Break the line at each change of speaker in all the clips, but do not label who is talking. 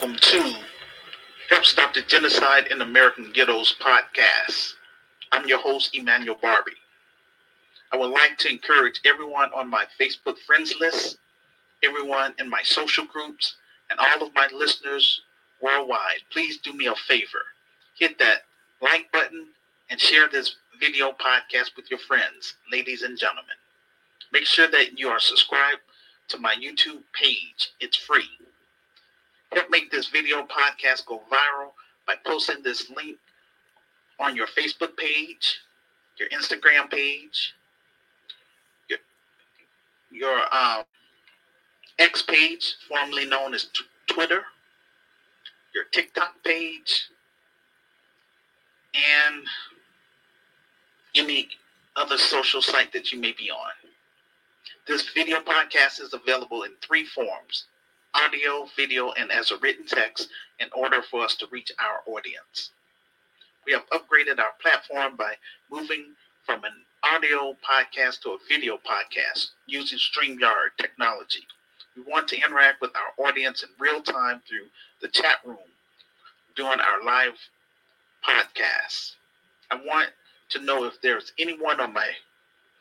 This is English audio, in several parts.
welcome to Help Stop the Genocide in American Ghettos podcast. I'm your host, Emmanuel Barbee. I would like to encourage everyone on my Facebook friends list, everyone in my social groups, and all of my listeners worldwide. Please do me a favor. Hit that like button and share this video podcast with your friends, ladies and gentlemen. Make sure that you are subscribed to my YouTube page. It's free. Help make this video podcast go viral by posting this link on your Facebook page, your Instagram page, your, your uh, X page, formerly known as t- Twitter, your TikTok page, and any other social site that you may be on. This video podcast is available in three forms audio, video, and as a written text in order for us to reach our audience. We have upgraded our platform by moving from an audio podcast to a video podcast using StreamYard technology. We want to interact with our audience in real time through the chat room during our live podcasts. I want to know if there's anyone on my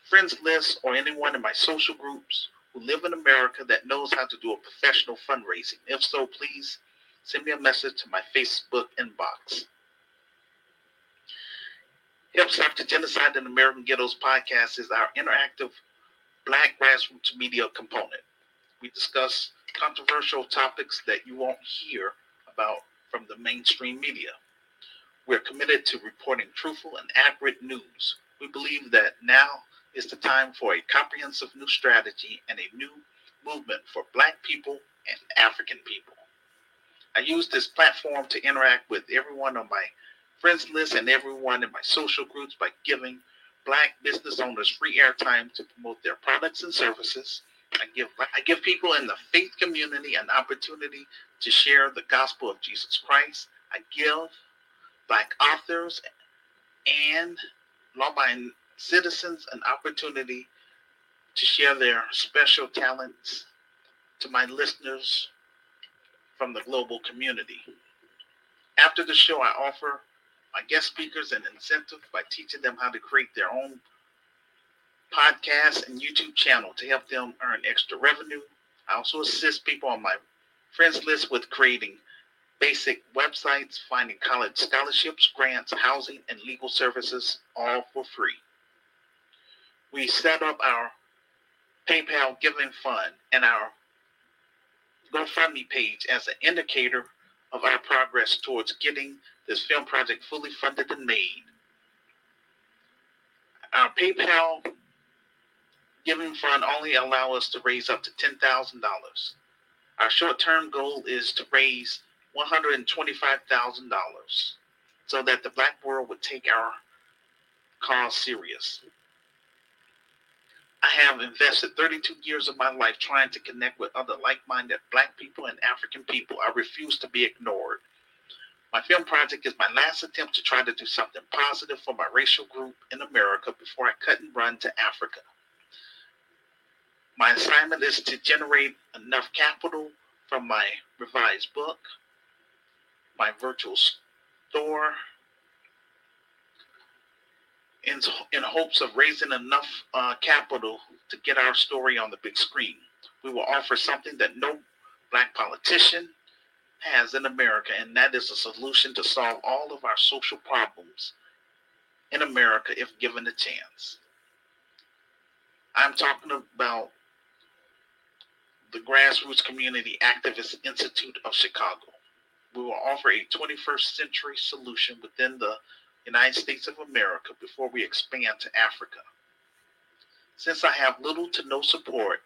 friends list or anyone in my social groups live in America that knows how to do a professional fundraising. If so, please send me a message to my Facebook inbox. Help Stop the Genocide in American Ghettos podcast is our interactive Black grassroots media component. We discuss controversial topics that you won't hear about from the mainstream media. We're committed to reporting truthful and accurate news. We believe that now is the time for a comprehensive new strategy and a new movement for Black people and African people. I use this platform to interact with everyone on my friends list and everyone in my social groups by giving Black business owners free airtime to promote their products and services. I give I give people in the faith community an opportunity to share the gospel of Jesus Christ. I give Black authors and law-abiding citizens an opportunity to share their special talents to my listeners from the global community. After the show, I offer my guest speakers an incentive by teaching them how to create their own podcast and YouTube channel to help them earn extra revenue. I also assist people on my friends list with creating basic websites, finding college scholarships, grants, housing, and legal services, all for free we set up our PayPal giving fund and our GoFundMe page as an indicator of our progress towards getting this film project fully funded and made. Our PayPal giving fund only allow us to raise up to $10,000. Our short-term goal is to raise $125,000 so that the black world would take our cause serious. I have invested 32 years of my life trying to connect with other like minded black people and African people. I refuse to be ignored. My film project is my last attempt to try to do something positive for my racial group in America before I cut and run to Africa. My assignment is to generate enough capital from my revised book, my virtual store, in, in hopes of raising enough uh, capital to get our story on the big screen. We will offer something that no black politician has in America, and that is a solution to solve all of our social problems in America if given a chance. I'm talking about the Grassroots Community Activist Institute of Chicago. We will offer a 21st century solution within the United States of America before we expand to Africa. Since I have little to no support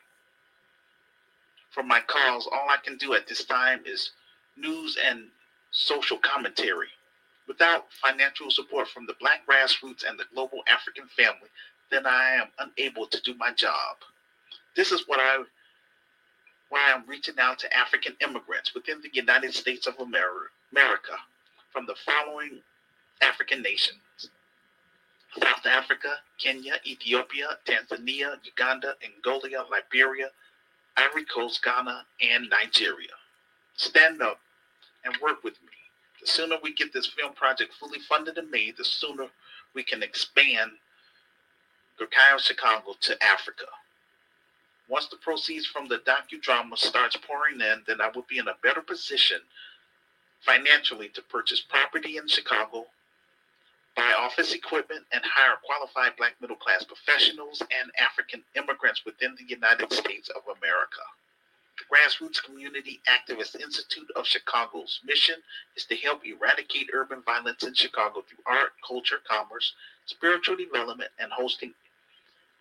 for my cause, all I can do at this time is news and social commentary. Without financial support from the Black grassroots and the global African family, then I am unable to do my job. This is what I why I'm reaching out to African immigrants within the United States of America from the following African nations South Africa, Kenya, Ethiopia, Tanzania, Uganda, Angola, Liberia, Ivory Coast, Ghana, and Nigeria. Stand up and work with me. The sooner we get this film project fully funded and made, the sooner we can expand Gurkai of Chicago to Africa. Once the proceeds from the docudrama starts pouring in, then I will be in a better position financially to purchase property in Chicago, buy office equipment, and hire qualified black middle class professionals and African immigrants within the United States of America. The Grassroots Community Activist Institute of Chicago's mission is to help eradicate urban violence in Chicago through art, culture, commerce, spiritual development, and hosting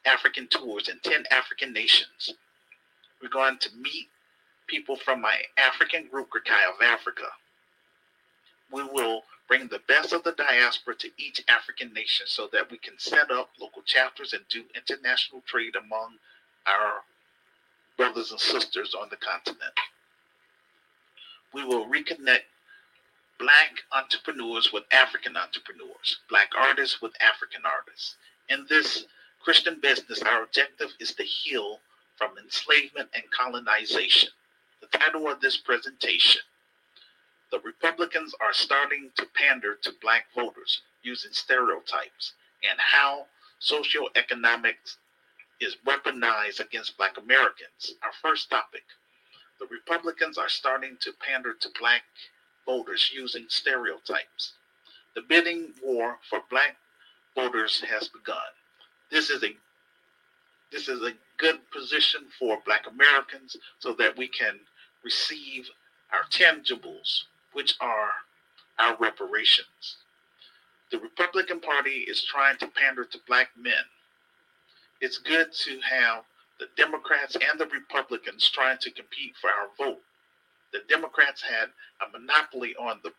African tours in 10 African nations. We're going to meet people from my African group, Gurkai of Africa. We will bring the best of the diaspora to each African nation so that we can set up local chapters and do international trade among our brothers and sisters on the continent. We will reconnect Black entrepreneurs with African entrepreneurs, Black artists with African artists. In this Christian business, our objective is to heal from enslavement and colonization. The title of this presentation The Republicans are starting to pander to black voters using stereotypes and how socioeconomics is weaponized against black Americans. Our first topic The Republicans are starting to pander to black voters using stereotypes. The bidding war for black voters has begun this is a this is a good position for black Americans so that we can receive our tangibles, which are our reparations. The Republican Party is trying to pander to black men. It's good to have the Democrats and the Republicans trying to compete for our vote. The Democrats had a monopoly on the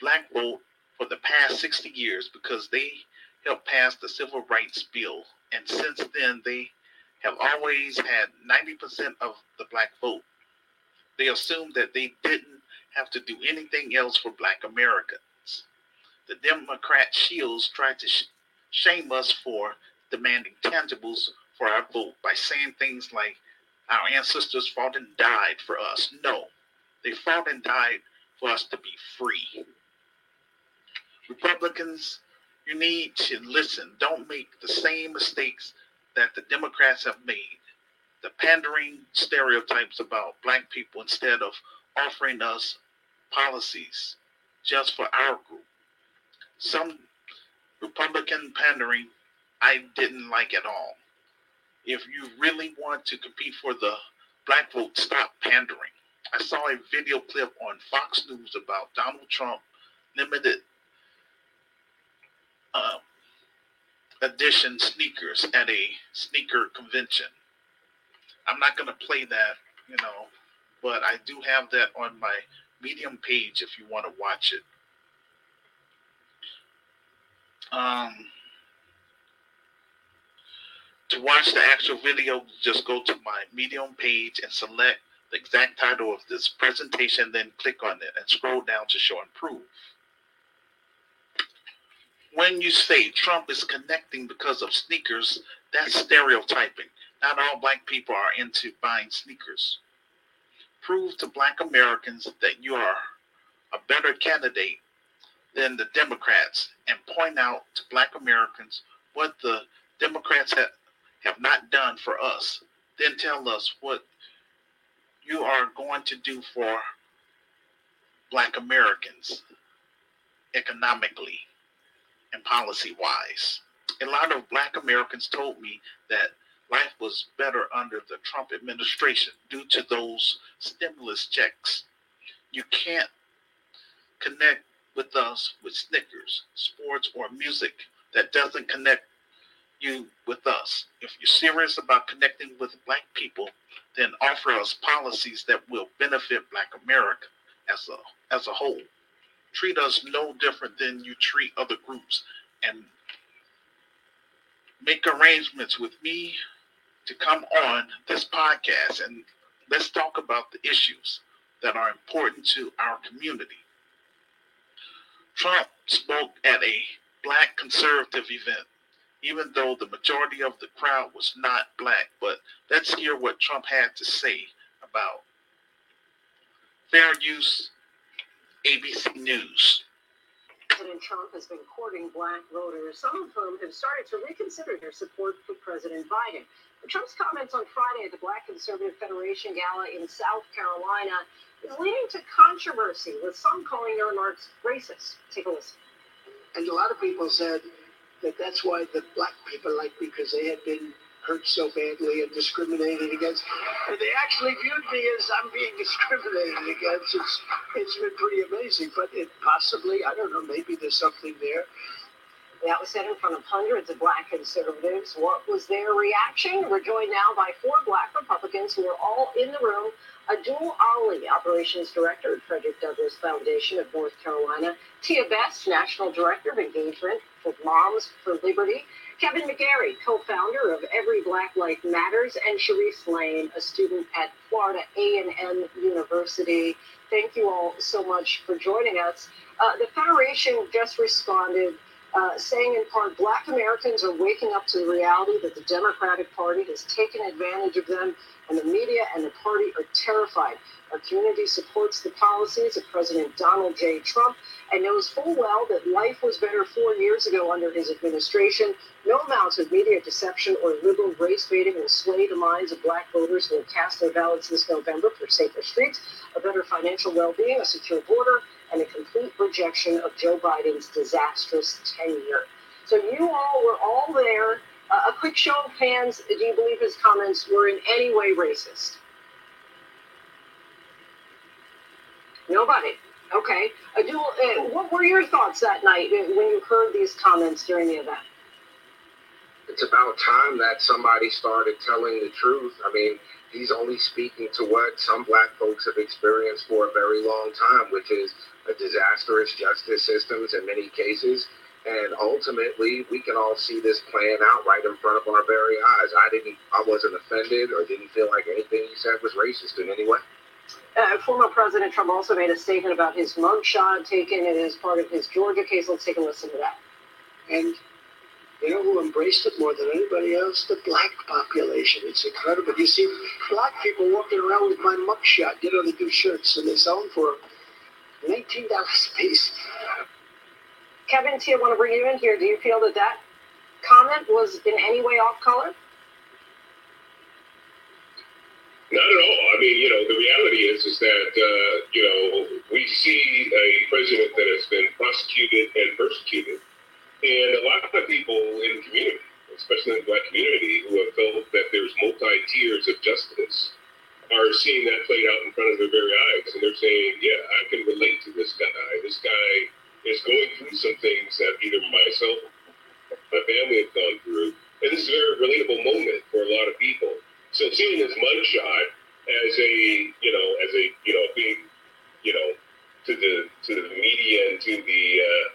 black vote for the past 60 years because they helped pass the Civil Rights Bill. And since then, they have always had 90% of the black vote. They assumed that they didn't have to do anything else for black Americans. The Democrat shields tried to sh- shame us for demanding tangibles for our vote by saying things like, our ancestors fought and died for us. No, they fought and died for us to be free. Republicans you need to listen. Don't make the same mistakes that the Democrats have made. The pandering stereotypes about black people instead of offering us policies just for our group. Some Republican pandering I didn't like at all. If you really want to compete for the black vote, stop pandering. I saw a video clip on Fox News about Donald Trump limited uh, edition sneakers at a sneaker convention. I'm not going to play that, you know, but I do have that on my Medium page if you want to watch it. Um, to watch the actual video, just go to my Medium page and select the exact title of this presentation, then click on it and scroll down to show and prove when you say Trump is connecting because of sneakers, that's stereotyping. Not all black people are into buying sneakers. Prove to black Americans that you are a better candidate than the Democrats and point out to black Americans what the Democrats have, have not done for us. Then tell us what you are going to do for black Americans economically and policy wise. A lot of black Americans told me that life was better under the Trump administration due to those stimulus checks. You can't connect with us with Snickers, sports, or music that doesn't connect you with us. If you're serious about connecting with black people, then offer us policies that will benefit black America as a as a whole treat us no different than you treat other groups and make arrangements with me to come on this podcast and let's talk about the issues that are important to our community. Trump spoke at a black conservative event, even though the majority of the crowd was not black. But let's hear what Trump had to say about fair use ABC News.
President Trump has been courting black voters, some of whom have started to reconsider their support for President Biden. Trump's comments on Friday at the Black Conservative Federation Gala in South Carolina is leading to controversy, with some calling their remarks racist. Take a listen.
And a lot of people said that that's why the black people like because they had been hurt so badly and discriminated against. And they actually viewed me as I'm being discriminated against. It's it's been pretty amazing, but it possibly I don't know maybe there's something there.
That was said in front of hundreds of black conservatives. What was their reaction? We're joined now by four black Republicans who are all in the room. Abdul Ali, Operations Director at Frederick Douglass Foundation of North Carolina. Tia Bess, National Director of Engagement for Moms for Liberty. Kevin McGary, co-founder of Every Black Life Matters, and Sharice Lane, a student at Florida A&M University. Thank you all so much for joining us. Uh, the Federation just responded uh, saying in part, Black Americans are waking up to the reality that the Democratic Party has taken advantage of them, and the media and the party are terrified. Our community supports the policies of President Donald J. Trump and knows full well that life was better four years ago under his administration. No amount of media deception or liberal race baiting will sway the minds of black voters who will cast their ballots this November for safer streets, a better financial well being, a secure border, and a complete rejection of Joe Biden's disastrous tenure. So you all were all there. Uh, a quick show of hands. Do you believe his comments were in any way racist? Nobody. Okay. Abdul, uh, what were your thoughts that night when you heard these comments during the event?
It's about time that somebody started telling the truth. I mean, he's only speaking to what some black folks have experienced for a very long time, which is disastrous justice systems in many cases. And ultimately, we can all see this playing out right in front of our very eyes. I didn't, I wasn't offended or didn't feel like anything he said was racist in any way.
Uh, former President Trump also made a statement about his mugshot taken as part of his Georgia case. Let's take a listen to that.
And you know who embraced it more than anybody else? The black population. It's incredible. You see black people walking around with my mugshot. You know, they do shirts and they sell them for $19 a piece.
Kevin, Tia, want to bring you in here. Do you feel that that comment was in any way off color?
Not at all. I mean, you know, the reality is is that uh, you know we see a president that has been prosecuted and persecuted, and a lot of people in the community, especially in the black community, who have felt that there's multi tiers of justice, are seeing that played out in front of their very eyes, and they're saying, "Yeah, I can relate to this guy. This guy is going through some things that either myself, my family have gone through, and this is a very relatable moment for a lot of people." So seeing this mugshot as a, you know, as a, you know, being, you know, to the to the media and to the uh,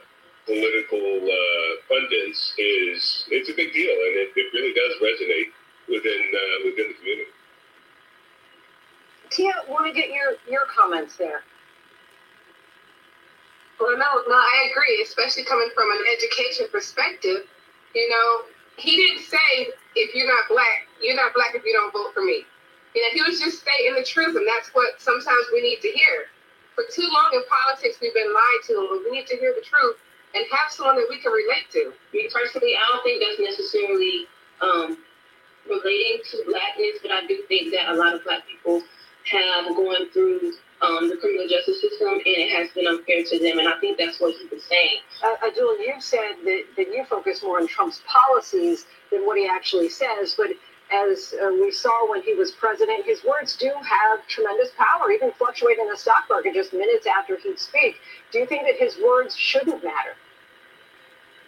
political uh, pundits is it's a big deal, and it, it really does resonate within uh, within the community.
Tia, want to get your your comments there.
Well, no, no, I agree, especially coming from an education perspective. You know, he didn't say if you're not black, you're not black if you don't vote for me. You know, he was just stating the truth, and that's what sometimes we need to hear. For too long in politics, we've been lied to, and we need to hear the truth and have someone that we can relate to.
Me personally, I don't think that's necessarily um, relating to blackness, but I do think that a lot of black people have gone through um, the criminal justice system, and it has been unfair to them. And I think that's what he was saying.
Uh, Abdul, you've said that, that you focus more on Trump's policies than what he actually says, but as uh, we saw when he was president, his words do have tremendous power, even fluctuating in the stock market just minutes after he'd speak. Do you think that his words shouldn't matter?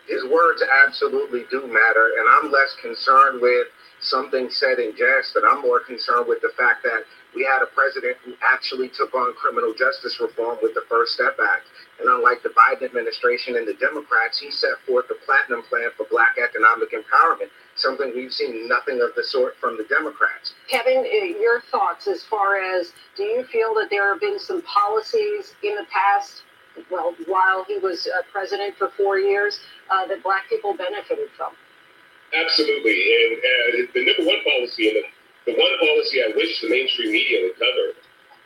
His words absolutely do matter, and I'm less concerned with something said in jest, and I'm more concerned with the fact that we had a president who actually took on criminal justice reform with the First Step Act. And unlike the Biden administration and the Democrats, he set forth the Platinum Plan for Black economic empowerment, something we've seen nothing of the sort from the Democrats.
Kevin, uh, your thoughts as far as do you feel that there have been some policies in the past, well, while he was uh, president for four years, uh, that black people benefited from?
Absolutely, and uh, the number one policy and the, the one policy I wish the mainstream media would cover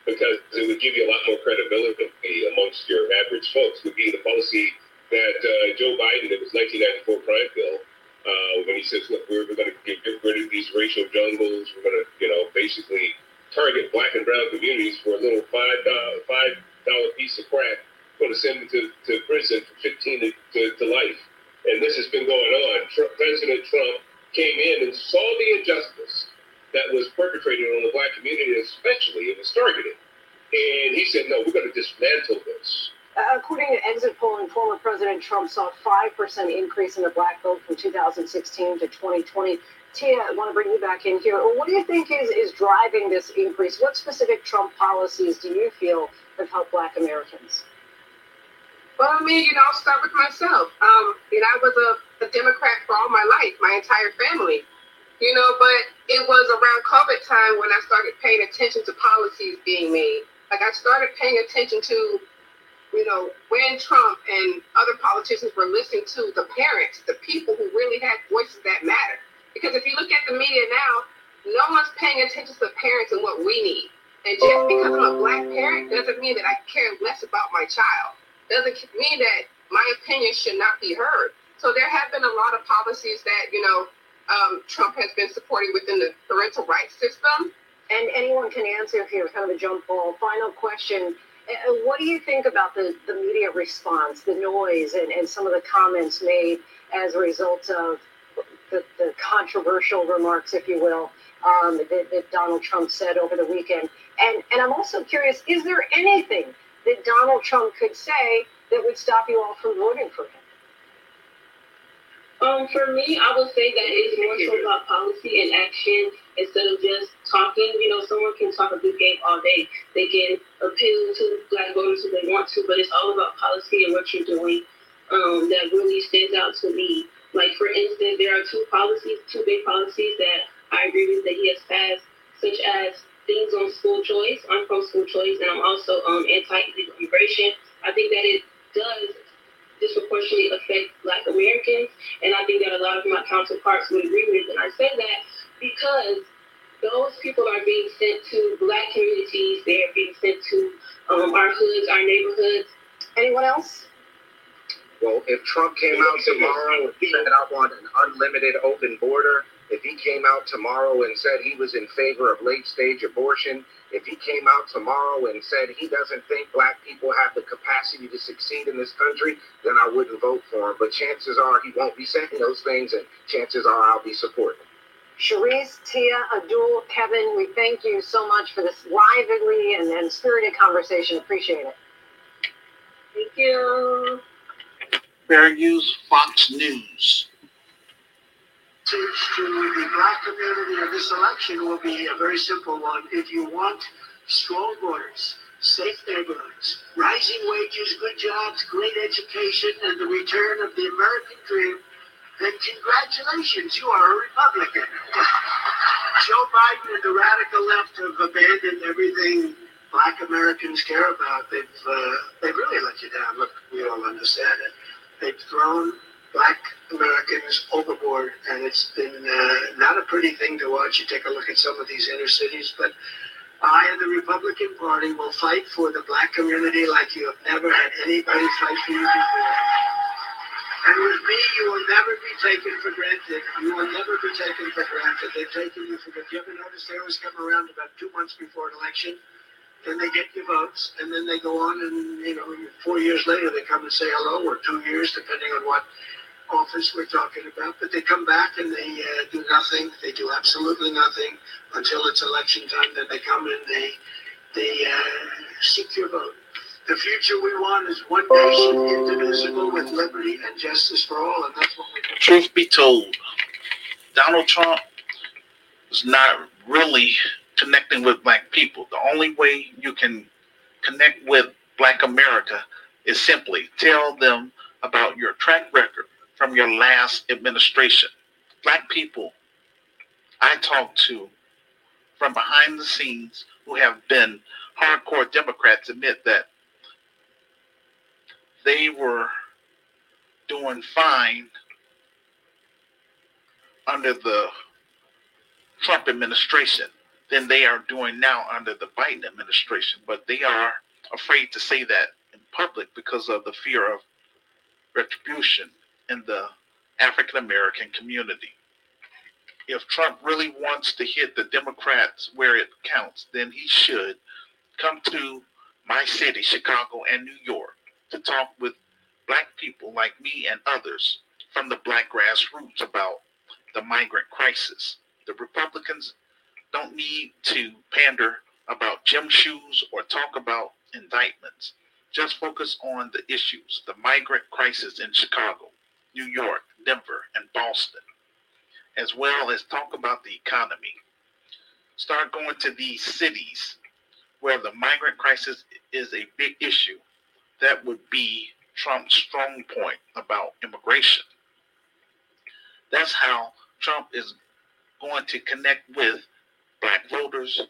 because it would give you a lot more credibility amongst your average folks. Would be the policy that uh, Joe Biden, it was 1994 crime bill, uh, when he says, "Look, we're, we're going to get rid of these racial jungles. We're going to, you know, basically target black and brown communities for a little five dollar five dollar piece of crack. Going to send them to, to prison for 15 to, to, to life." And this has been going on. President Trump came in and saw the injustice that was perpetrated on the black community, especially it was targeted. And he said, no, we're going to dismantle this.
Uh, according to exit polling, former President Trump saw a 5% increase in the black vote from 2016 to 2020. Tia, I want to bring you back in here. What do you think is, is driving this increase? What specific Trump policies do you feel have helped black Americans?
Well, I mean, you know, I'll start with myself. Um, you know, I was a, a Democrat for all my life, my entire family. You know, but it was around COVID time when I started paying attention to policies being made. Like I started paying attention to, you know, when Trump and other politicians were listening to the parents, the people who really had voices that matter. Because if you look at the media now, no one's paying attention to the parents and what we need. And just because I'm a black parent doesn't mean that I care less about my child doesn't mean that my opinion should not be heard. So there have been a lot of policies that, you know, um, Trump has been supporting within the parental rights system.
And anyone can answer here, kind of a jump ball. Final question. Uh, what do you think about the, the media response, the noise, and, and some of the comments made as a result of the, the controversial remarks, if you will, um, that, that Donald Trump said over the weekend? And, and I'm also curious is there anything that Donald Trump could say that would stop you all from voting for him?
Um, for me, I would say that it's more so about policy and action instead of just talking. You know, someone can talk a good game all day. They can appeal to black voters if they want to, but it's all about policy and what you're doing um, that really stands out to me. Like, for instance, there are two policies, two big policies that I agree with that he has passed, such as things on school choice. I'm pro school choice, and I'm also um, anti illegal immigration. I think that it does disproportionately affect Black Americans, and I think that a lot of my counterparts would agree with. And I say that because those people are being sent to Black communities. They are being sent to um, our hoods, our neighborhoods.
Anyone else?
Well, if Trump came out tomorrow and said I want an unlimited open border, if he came out tomorrow and said he was in favor of late stage abortion, if he came out tomorrow and said he doesn't think black people have the capacity to succeed in this country, then I wouldn't vote for him. But chances are he won't be saying those things, and chances are I'll be supporting.
Sharice, Tia, Abdul, Kevin, we thank you so much for this lively and, and spirited conversation. Appreciate it.
Thank you.
Fair Use Fox News
message to the black community in this election will be a very simple one. If you want strong borders, safe neighborhoods, rising wages, good jobs, great education, and the return of the American dream, then congratulations, you are a Republican. Joe Biden and the radical left have abandoned everything black Americans care about. They've, uh, they've really let you down. Look, we all understand it. They've thrown black Americans overboard, and it's been uh, not a pretty thing to watch. You take a look at some of these inner cities, but I and the Republican Party will fight for the black community like you have never had anybody fight for you before. And with me, you will never be taken for granted. You will never be taken for granted. They've taken you for granted. You ever notice they always come around about two months before an election? Then they get your votes, and then they go on, and you know, four years later they come and say hello, or two years, depending on what office we're talking about, but they come back and they uh, do nothing. They do absolutely nothing until it's election time. Then they come and they they uh, seek your vote. The future we want is one nation, indivisible, with liberty and justice for all, and that's what we.
Truth be told, Donald Trump is not really connecting with black people. The only way you can connect with black America is simply tell them about your track record from your last administration. Black people I talked to from behind the scenes who have been hardcore Democrats admit that they were doing fine under the Trump administration. than they are doing now under the Biden administration. But they are afraid to say that in public because of the fear of retribution in the African American community. If Trump really wants to hit the Democrats where it counts, then he should come to my city, Chicago, and New York to talk with black people like me and others from the black grassroots about the migrant crisis. The Republicans don't need to pander about gym shoes or talk about indictments. Just focus on the issues the migrant crisis in Chicago, New York, Denver, and Boston, as well as talk about the economy. Start going to these cities where the migrant crisis is a big issue. That would be Trump's strong point about immigration. That's how Trump is going to connect with black voters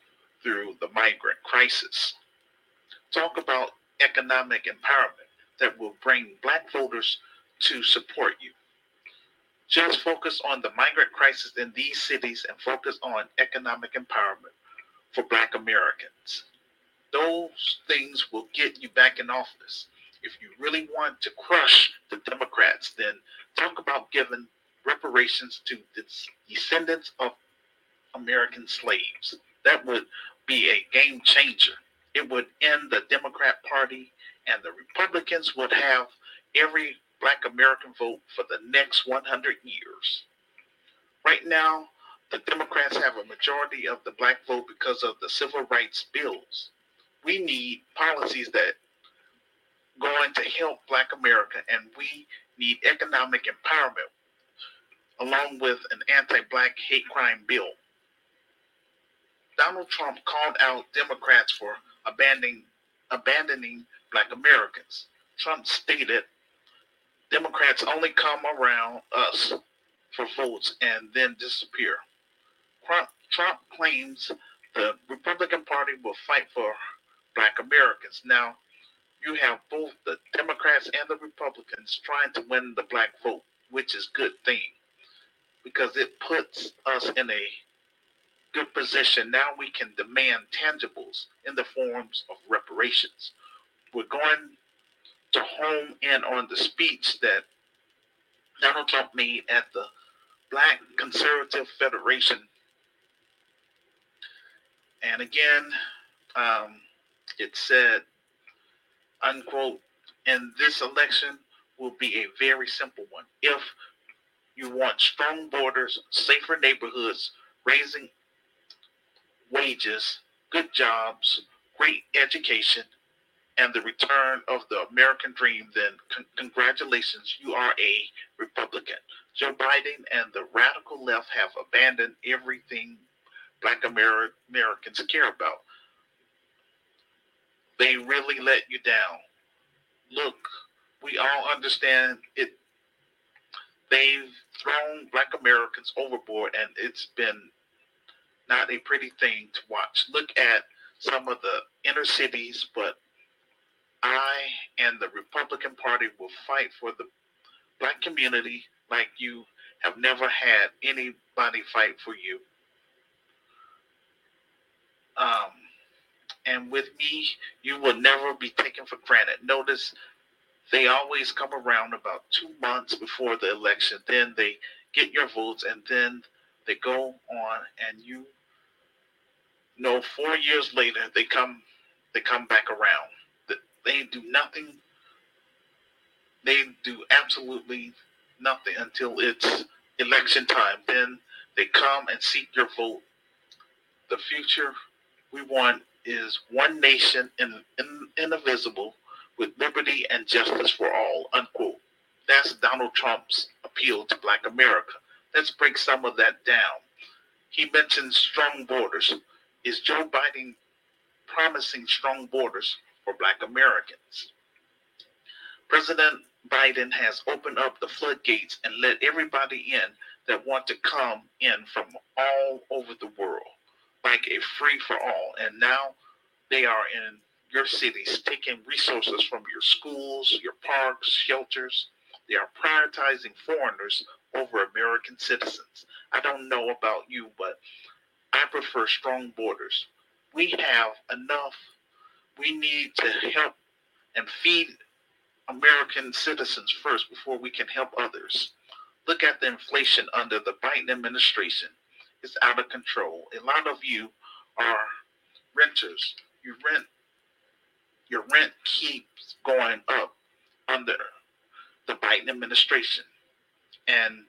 through the migrant crisis. Talk about economic empowerment that will bring black voters to support you. Just focus on the migrant crisis in these cities and focus on economic empowerment for black Americans. Those things will get you back in office. If you really want to crush the Democrats, then talk about giving reparations to the descendants of American slaves. That would be a game changer. It would end the Democrat Party, and the Republicans would have every black American vote for the next 100 years. Right now, the Democrats have a majority of the black vote because of the civil rights bills. We need policies that going to help black America, and we need economic empowerment along with an anti-black hate crime bill. Donald Trump called out Democrats for abandoning abandoning black Americans. Trump stated Democrats only come around us for votes and then disappear. Trump, Trump claims the Republican Party will fight for black Americans. Now, you have both the Democrats and the Republicans trying to win the black vote, which is good thing because it puts us in a good position. Now we can demand tangibles in the forms of reparations. We're going to home in on the speech that Donald Trump made at the Black Conservative Federation. And again, um, it said, unquote, and this election will be a very simple one. If you want strong borders, safer neighborhoods, raising wages, good jobs, great education, and the return of the American dream, then con- congratulations, you are a Republican. Joe Biden and the radical left have abandoned everything Black Amer- Americans care about. They really let you down. Look, we all understand it. They've thrown Black Americans overboard, and it's been not a pretty thing to watch. Look at some of the inner cities, but I and the Republican Party will fight for the black community like you have never had anybody fight for you. Um, and with me, you will never be taken for granted. Notice they always come around about two months before the election. Then they get your votes, and then they go on, and you know, four years later, they come, they come back around. They do nothing. They do absolutely nothing until it's election time. Then they come and seek your vote. The future we want is one nation in, in, indivisible with liberty and justice for all, unquote. That's Donald Trump's appeal to Black America. Let's break some of that down. He mentions strong borders. Is Joe Biden promising strong borders for Black Americans? President Biden has opened up the floodgates and let everybody in that want to come in from all over the world, like a free for all. And now they are in your cities, taking resources from your schools, your parks, shelters. They are prioritizing foreigners over American citizens. I don't know about you, but I prefer strong borders. We have enough. We need to help and feed American citizens first before we can help others. Look at the inflation under the Biden administration. It's out of control. A lot of you are renters. You rent, your rent keeps going up under the Biden administration. And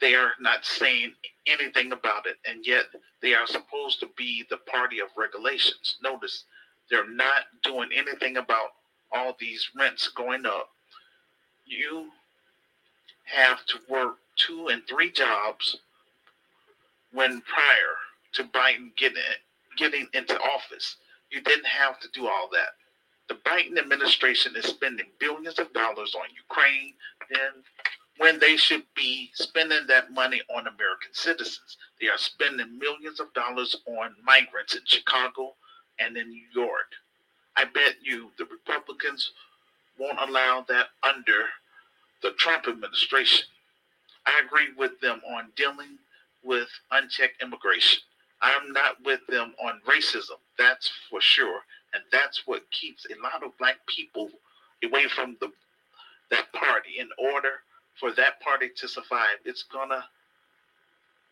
they are not saying anything about it. And yet they are supposed to be the party of regulations. Notice they're not doing anything about all these rents going up. You have to work two and three jobs when prior to Biden getting getting into office. You didn't have to do all that. The Biden administration is spending billions of dollars on Ukraine, then when they should be spending that money on American citizens. They are spending millions of dollars on migrants in Chicago and in New York. I bet you the Republicans won't allow that under the Trump administration. I agree with them on dealing with unchecked immigration. I'm not with them on racism, that's for sure. And that's what keeps a lot of black people away from the that party. In order for that party to survive, it's gonna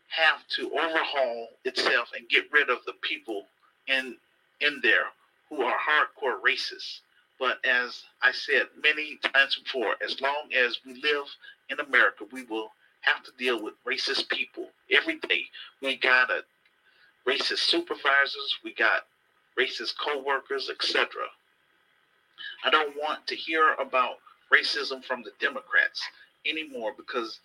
have to overhaul itself and get rid of the people in in there who are hardcore racists. But as I said many times before, as long as we live in America, we will have to deal with racist people every day. We got a racist supervisors, we got racist co-workers, etc. I don't want to hear about racism from the Democrats anymore because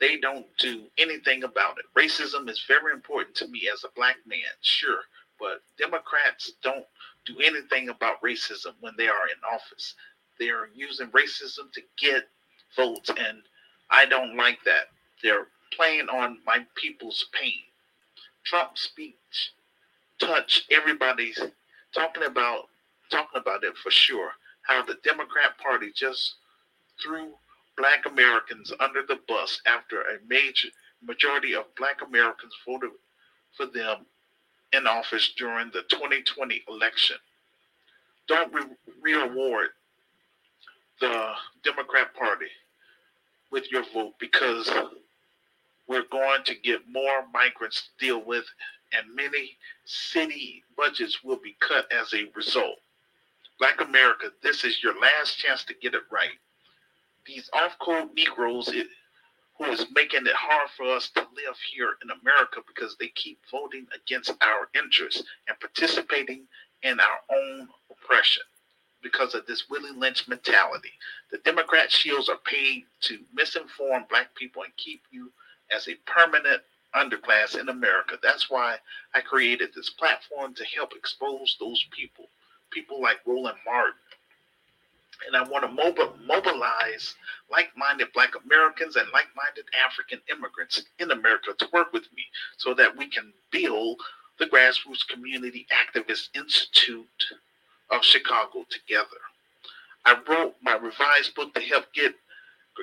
they don't do anything about it. Racism is very important to me as a black man, sure, but Democrats don't do anything about racism when they are in office. They are using racism to get votes, and I don't like that. They're playing on my people's pain. Trump's speech touched everybody's talking about talking about it for sure. How the Democrat Party just threw black Americans under the bus after a major majority of black Americans voted for them in office during the 2020 election. Don't re- reward the Democrat Party with your vote because we're going to get more migrants to deal with, and many city budgets will be cut as a result. Black America, this is your last chance to get it right. These off code Negroes it, who is making it hard for us to live here in America because they keep voting against our interests and participating in our own oppression because of this Willie Lynch mentality. The Democrat shields are paid to misinform black people and keep you as a permanent underclass in America. That's why I created this platform to help expose those people, people like Roland Martin. And I want to mobilize like minded Black Americans and like minded African immigrants in America to work with me so that we can build the Grassroots Community Activist Institute of Chicago together. I wrote my revised book to help get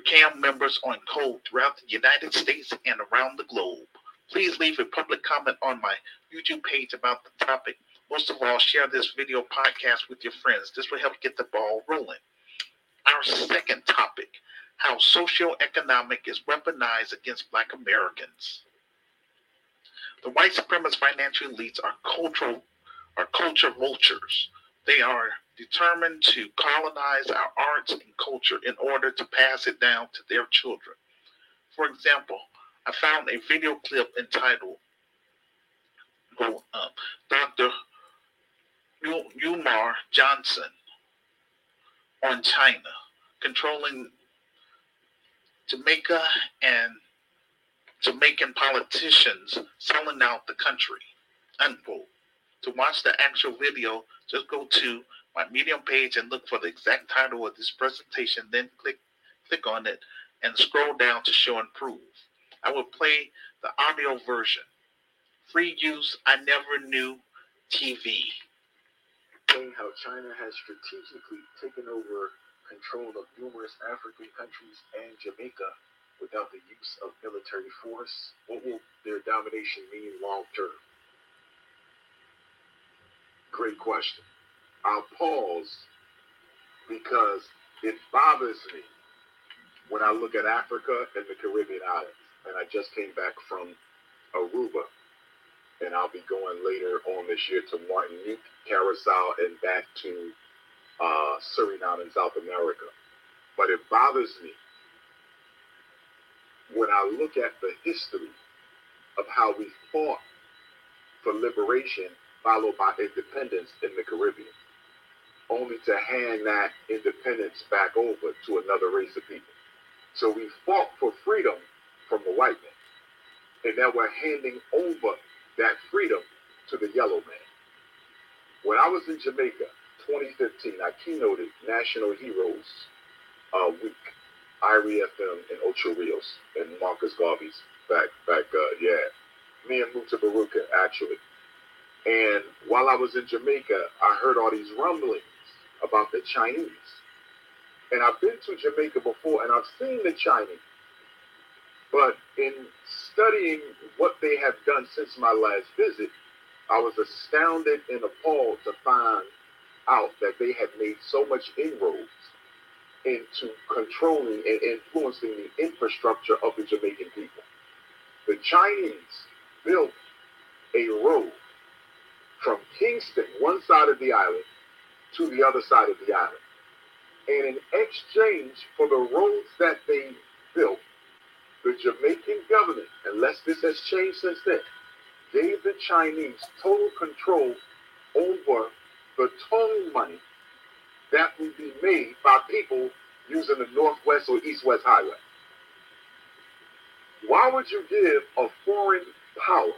CAM members on code throughout the United States and around the globe. Please leave a public comment on my YouTube page about the topic. Most of all, share this video podcast with your friends. This will help get the ball rolling. Our second topic how socioeconomic is weaponized against Black Americans. The white supremacist financial elites are cultural are culture vultures. They are determined to colonize our arts and culture in order to pass it down to their children. For example, I found a video clip entitled oh, uh, Dr. Umar Johnson on China, controlling Jamaica and Jamaican politicians selling out the country. Unquote. To watch the actual video, just go to my Medium page and look for the exact title of this presentation, then click click on it and scroll down to show and prove. I will play the audio version. Free use I never knew TV.
How China has strategically taken over control of numerous African countries and Jamaica
without the use of military force? What will their domination mean long term? Great question. I'll pause because it bothers me when I look at Africa and the Caribbean islands. And I just came back from Aruba, and I'll be going later on this year to Martinique, Curacao, and back to uh, Suriname in South America. But it bothers me when I look at the history of how we fought for liberation, followed by independence in the Caribbean, only to hand that independence back over to another race of people. So we fought for freedom from the white man, and now we're handing over that freedom to the yellow man. When I was in Jamaica, 2015, I keynoted National Heroes uh, Week Irie FM and Ocho Rios and Marcus Garvey's back back uh yeah. Me and Mutabaruka actually. And while I was in Jamaica, I heard all these rumblings about the Chinese. And I've been to Jamaica before and I've seen the Chinese. But in studying what they have done since my last visit, I was astounded and appalled to find out that they had made so much inroads into controlling and influencing the infrastructure of the Jamaican people. The Chinese built a road from Kingston, one side of the island, to the other side of the island. And in exchange for the roads that they built, the Jamaican government, unless this has changed since then, gave the Chinese total control over the toll money that would be made by people using the northwest or east-west highway. Why would you give a foreign power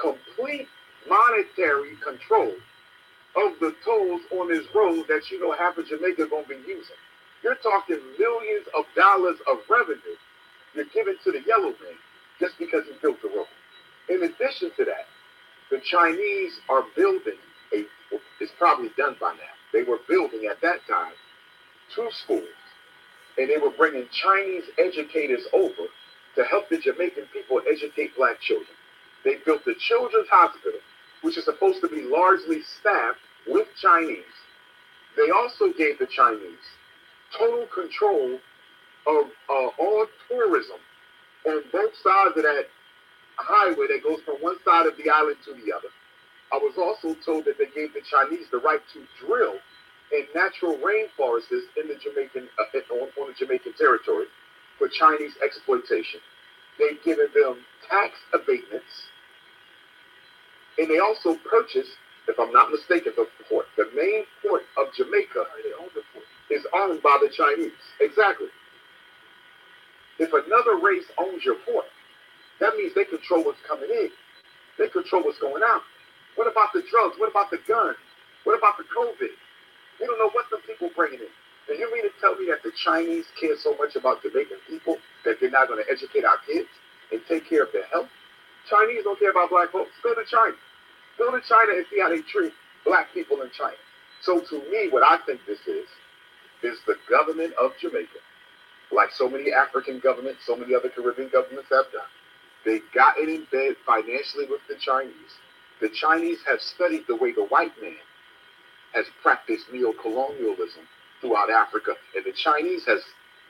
complete monetary control of the tolls on this road that you know half of Jamaica gonna be using? You're talking millions of dollars of revenue you're giving to the yellow man just because he built the road. In addition to that, the Chinese are building a, it's probably done by now. They were building at that time two schools, and they were bringing Chinese educators over to help the Jamaican people educate black children. They built the Children's Hospital, which is supposed to be largely staffed with Chinese. They also gave the Chinese total control of uh, all tourism on both sides of that highway that goes from one side of the island to the other. I was also told that they gave the Chinese the right to drill in natural rainforests in the Jamaican uh, on, on the Jamaican territory for Chinese exploitation. They've given them tax abatements, and they also purchased, if I'm not mistaken, the port, the main port of Jamaica, is owned by the Chinese. Exactly. If another race owns your port, that means they control what's coming in. They control what's going out. What about the drugs? What about the guns? What about the COVID? We don't know what the people bringing in. And you mean to tell me that the Chinese care so much about Jamaican people that they're not going to educate our kids and take care of their health? Chinese don't care about black folks. Go to China. Go to China and see how they treat black people in China. So to me, what I think this is, is the government of Jamaica, like so many African governments, so many other Caribbean governments have done. They've gotten in bed financially with the Chinese. The Chinese have studied the way the white man has practiced neo-colonialism throughout Africa. And the Chinese has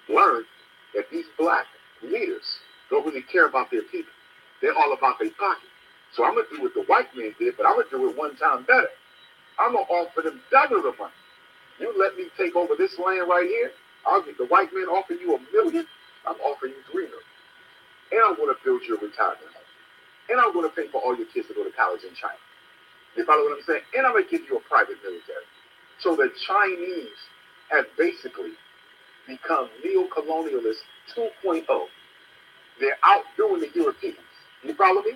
learned that these black leaders don't really care about their people. They're all about their pocket. So I'm gonna do what the white man did, but I'm gonna do it one time better. I'm gonna offer them double the money. You let me take over this land right here. I'll get the white man offering you a million. I'm offering you three million. And I'm gonna build your retirement home. And I'm gonna pay for all your kids to go to college in China. You follow what I'm saying? And I'm gonna give you a private military. So the Chinese have basically become neo-colonialist 2.0. They're outdoing the Europeans. You follow me?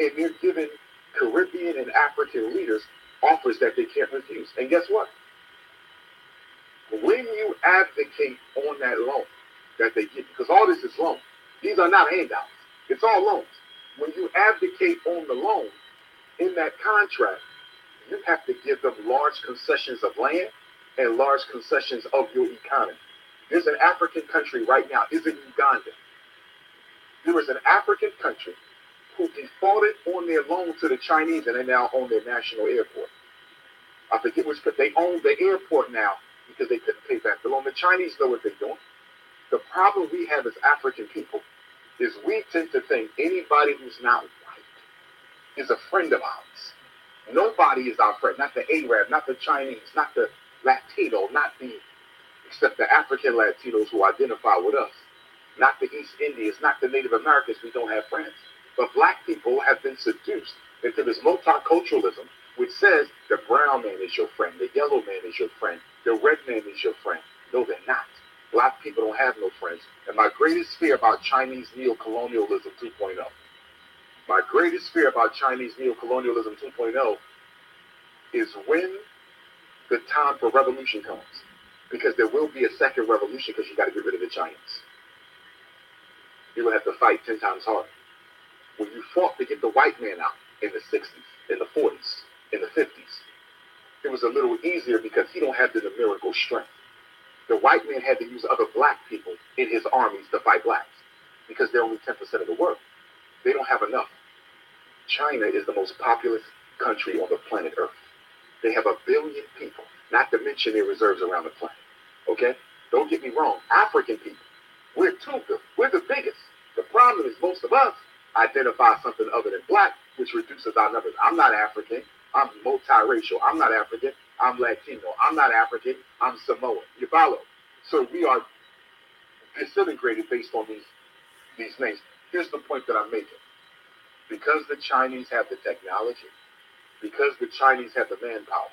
And they're giving Caribbean and African leaders offers that they can't refuse. And guess what? When you advocate on that loan that they give, because all this is loan, these are not handouts. It's all loans. When you advocate on the loan, in that contract, you have to give them large concessions of land and large concessions of your economy. There's an African country right now, is it Uganda? There is an African country who defaulted on their loan to the Chinese and they now own their national airport. I forget which, but they own the airport now because they couldn't pay back the loan. The Chinese know what they're doing. The problem we have as African people is we tend to think anybody who's not white is a friend of ours. Nobody is our friend, not the Arab, not the Chinese, not the Latino, not the, except the African Latinos who identify with us, not the East Indians, not the Native Americans, we don't have friends. But black people have been seduced into this multiculturalism, which says the brown man is your friend, the yellow man is your friend, the red man is your friend. No, they're not. Black people don't have no friends. And my greatest fear about Chinese neocolonialism 2.0, my greatest fear about Chinese neocolonialism 2.0 is when the time for revolution comes. Because there will be a second revolution because you got to get rid of the Chinese. Going to have to fight 10 times harder. When you fought to get the white man out in the 60s, in the 40s, in the 50s, it was a little easier because he don't have the numerical strength. The white man had to use other black people in his armies to fight blacks because they're only 10% of the world. They don't have enough. China is the most populous country on the planet Earth. They have a billion people, not to mention their reserves around the planet. Okay? Don't get me wrong. African people, we're two, we're the biggest. The problem is most of us identify something other than black, which reduces our numbers. I'm not African. I'm multiracial. I'm not African. I'm Latino. I'm not African. I'm Samoan. You follow? So we are disintegrated based on these these names. Here's the point that I'm making. Because the Chinese have the technology, because the Chinese have the manpower,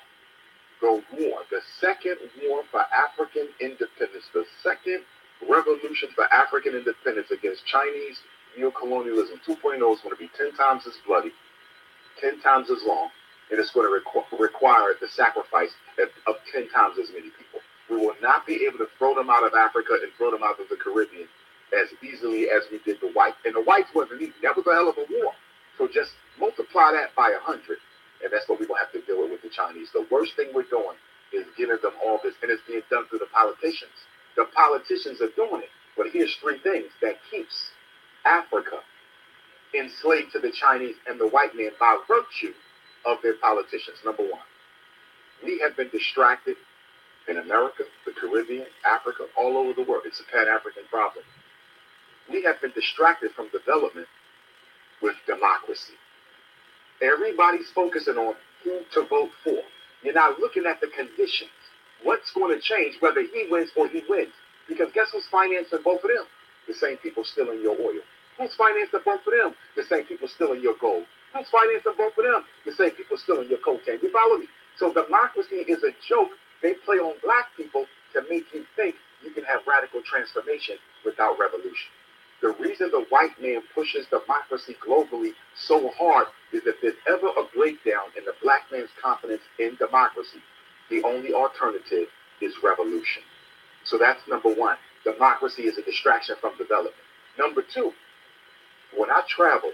the war, the second war for African independence, the second revolution for African independence against Chinese neocolonialism 2.0 is going to be 10 times as bloody, 10 times as long, and it's going to requ- require the sacrifice of, of 10 times as many people. We will not be able to throw them out of Africa and throw them out of the Caribbean as easily as we did the whites. And the whites wasn't easy. That was a hell of a war. So just multiply that by a hundred, and that's what we're gonna have to deal with with the Chinese. The worst thing we're doing is giving them all this, and it's being done through the politicians. The politicians are doing it. But here's three things that keeps Africa enslaved to the Chinese and the white man by virtue of their politicians. Number one, we have been distracted in America, the Caribbean, Africa, all over the world. It's a pan African problem. We have been distracted from development with democracy. Everybody's focusing on who to vote for. You're not looking at the conditions. What's going to change whether he wins or he wins? Because guess who's financing both of them? The same people stealing your oil. Who's financing both of them? The same people stealing your gold. Who's financing both of them? The same people stealing your cocaine. You follow me? So democracy is a joke. They play on black people to make you think you can have radical transformation without revolution. The reason the white man pushes democracy globally so hard is if there's ever a breakdown in the black man's confidence in democracy, the only alternative is revolution. So that's number one. Democracy is a distraction from development. Number two, when I travel,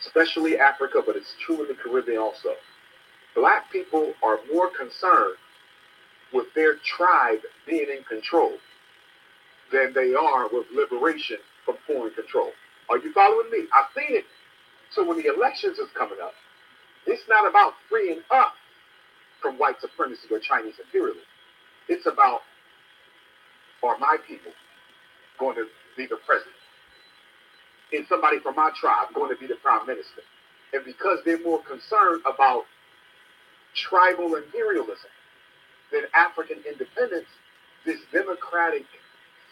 especially Africa, but it's true in the Caribbean also, black people are more concerned with their tribe being in control than they are with liberation from foreign control. Are you following me? I've seen it. So when the elections is coming up, it's not about freeing us from white supremacy or Chinese imperialism. It's about are my people going to be the president? Is somebody from my tribe going to be the prime minister? And because they're more concerned about tribal imperialism than African independence, this democratic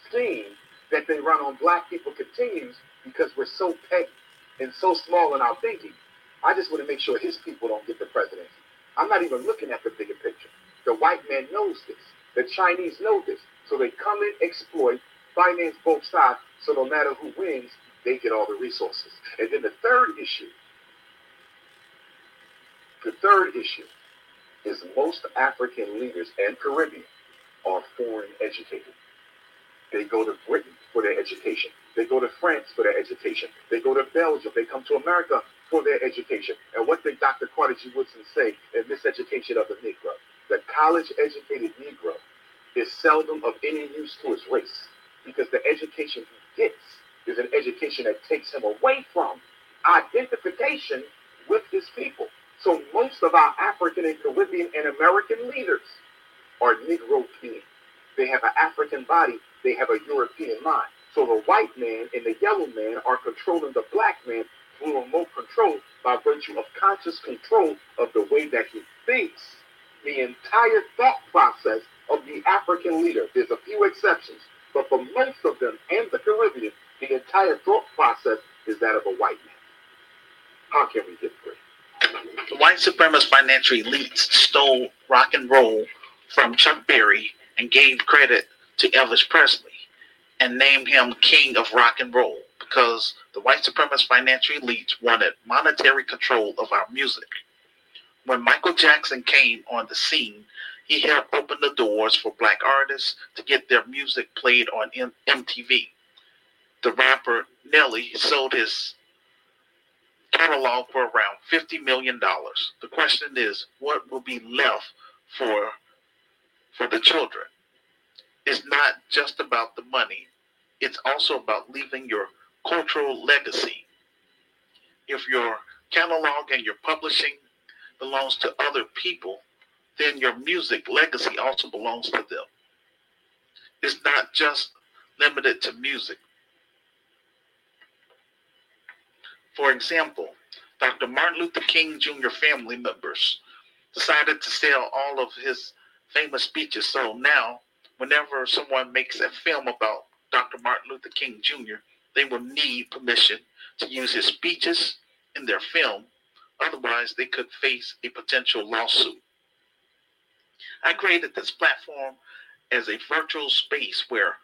scheme that they run on black people continues because we're so petty and so small in our thinking. I just want to make sure his people don't get the presidency. I'm not even looking at the bigger picture. The white man knows this. The Chinese know this. So they come in, exploit, finance both sides, so no matter who wins, they get all the resources. And then the third issue, the third issue is most African leaders and Caribbean are foreign educated. They go to Britain for their education. They go to France for their education. They go to Belgium. They come to America for their education. And what did Dr. Carter G. Woodson say in Miseducation of the Negro? The college educated Negro is seldom of any use to his race because the education he gets is an education that takes him away from identification with his people. So most of our African and Caribbean and American leaders are Negro Negropean. They have an African body, they have a European mind. So the white man and the yellow man are controlling the black man through remote control by virtue of conscious control of the way that he thinks. The entire thought process of the African leader, there's a few exceptions, but for most of them and the Caribbean, the entire thought process is that of a white man. How can we get free?
The white supremacist financial elites stole rock and roll from Chuck Berry and gave credit to Elvis Presley and named him king of rock and roll because the white supremacist financial elites wanted monetary control of our music. When Michael Jackson came on the scene, he helped open the doors for black artists to get their music played on M- MTV. The rapper Nelly sold his catalog for around $50 million. The question is, what will be left for, for the children? It's not just about the money. It's also about leaving your cultural legacy. If your catalog and your publishing belongs to other people, then your music legacy also belongs to them. It's not just limited to music. For example, Dr. Martin Luther King Jr. family members decided to sell all of his famous speeches. So now, whenever someone makes a film about Dr. Martin Luther King Jr., they will need permission to use his speeches in their film. Otherwise, they could face a potential lawsuit. I created this platform as a virtual space where,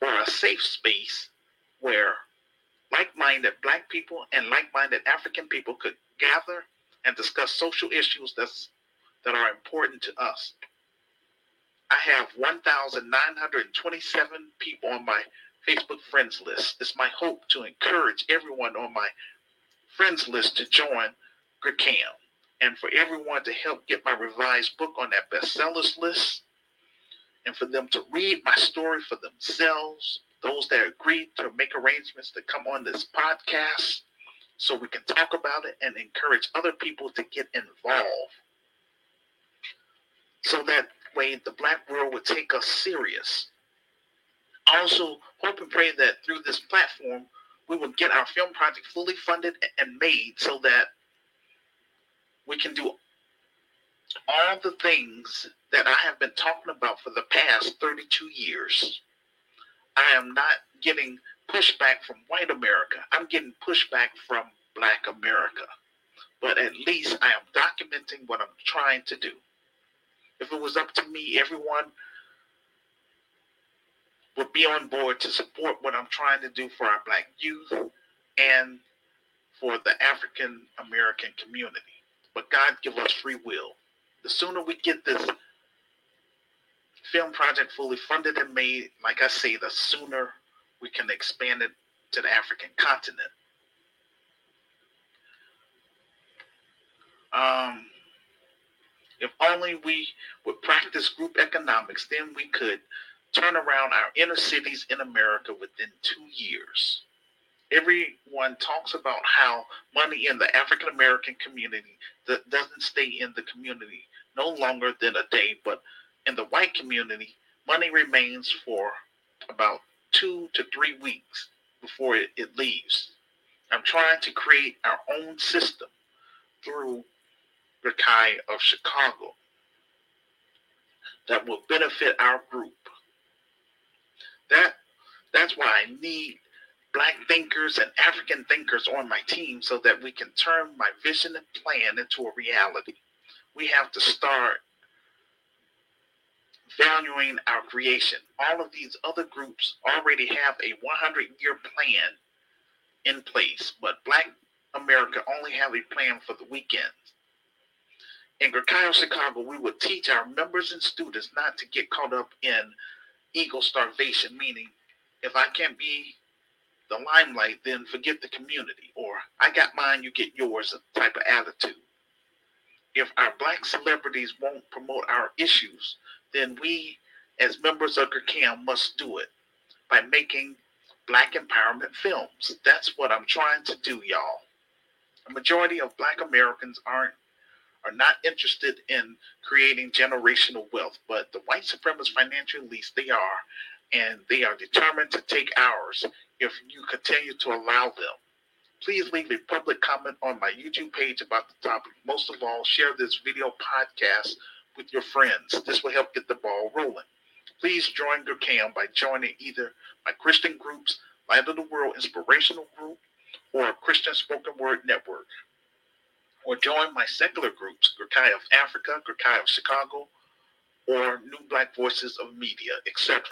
or a safe space where like-minded black people and like-minded African people could gather and discuss social issues that's that are important to us. I have 1,927 people on my Facebook friends list. It's my hope to encourage everyone on my friends list to join GRCAM and for everyone to help get my revised book on that bestsellers list and for them to read my story for themselves those that agreed to make arrangements to come on this podcast so we can talk about it and encourage other people to get involved. So that way the black world would take us serious. Also, hope and pray that through this platform, we will get our film project fully funded and made so that we can do all the things that I have been talking about for the past 32 years. I am not getting pushback from white America. I'm getting pushback from black America. But at least I am documenting what I'm trying to do. If it was up to me, everyone would be on board to support what I'm trying to do for our black youth and for the African American community. But God give us free will. The sooner we get this film project fully funded and made, like I say, the sooner we can expand it to the African continent. Um, if only we would practice group economics, then we could turn around our inner cities in America within two years. Everyone talks about how money in the African American community that doesn't stay in the community no longer than a day, but in the white community, money remains for about two to three weeks before it, it leaves. I'm trying to create our own system through the Rakai of Chicago that will benefit our group. That that's why I need black thinkers and African thinkers on my team so that we can turn my vision and plan into a reality. We have to start valuing our creation. All of these other groups already have a 100 year plan in place, but Black America only have a plan for the weekends. In Grecaio, Chicago, we would teach our members and students not to get caught up in ego starvation, meaning if I can't be the limelight, then forget the community, or I got mine, you get yours type of attitude. If our black celebrities won't promote our issues, then we as members of GERCAM must do it by making black empowerment films. That's what I'm trying to do, y'all. A majority of black Americans aren't are not interested in creating generational wealth, but the white supremacist financial elites, they are, and they are determined to take ours if you continue to allow them. Please leave a public comment on my YouTube page about the topic. Most of all, share this video podcast with your friends. This will help get the ball rolling. Please join GERCAM by joining either my Christian groups, Light of the World Inspirational Group, or Christian Spoken Word Network or join my secular groups, Gurkai of Africa, Gurkai of Chicago, or New Black Voices of Media, etc.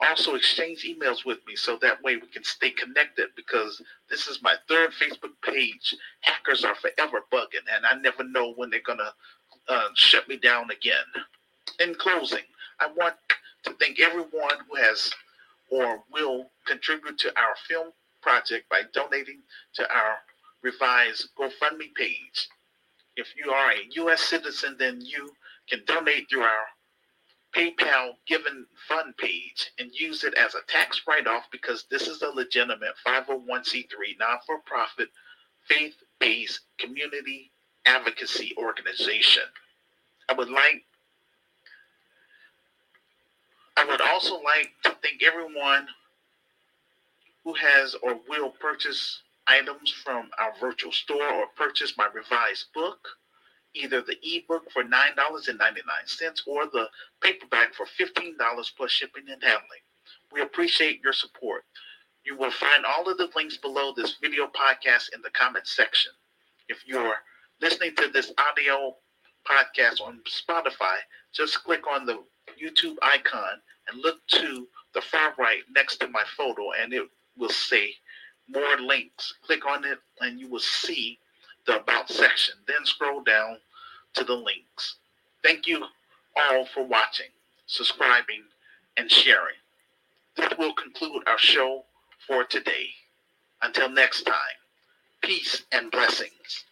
Also, exchange emails with me so that way we can stay connected because this is my third Facebook page. Hackers are forever bugging, and I never know when they're going to uh, shut me down again. In closing, I want to thank everyone who has or will contribute to our film project by donating to our revised GoFundMe page. If you are a U.S. citizen, then you can donate through our PayPal Giving Fund page and use it as a tax write off because this is a legitimate 501c3 non for profit, faith based community advocacy organization. I would like I would also like to thank everyone who has or will purchase items from our virtual store or purchase my revised book, either the ebook for $9.99 or the paperback for $15 plus shipping and handling. We appreciate your support. You will find all of the links below this video podcast in the comment section. If you're listening to this audio podcast on Spotify, just click on the YouTube icon and look to the far right next to my photo, and it will say more links. Click on it and you will see the About section. Then scroll down to the links. Thank you all for watching, subscribing, and sharing. This will conclude our show for today. Until next time, peace and blessings.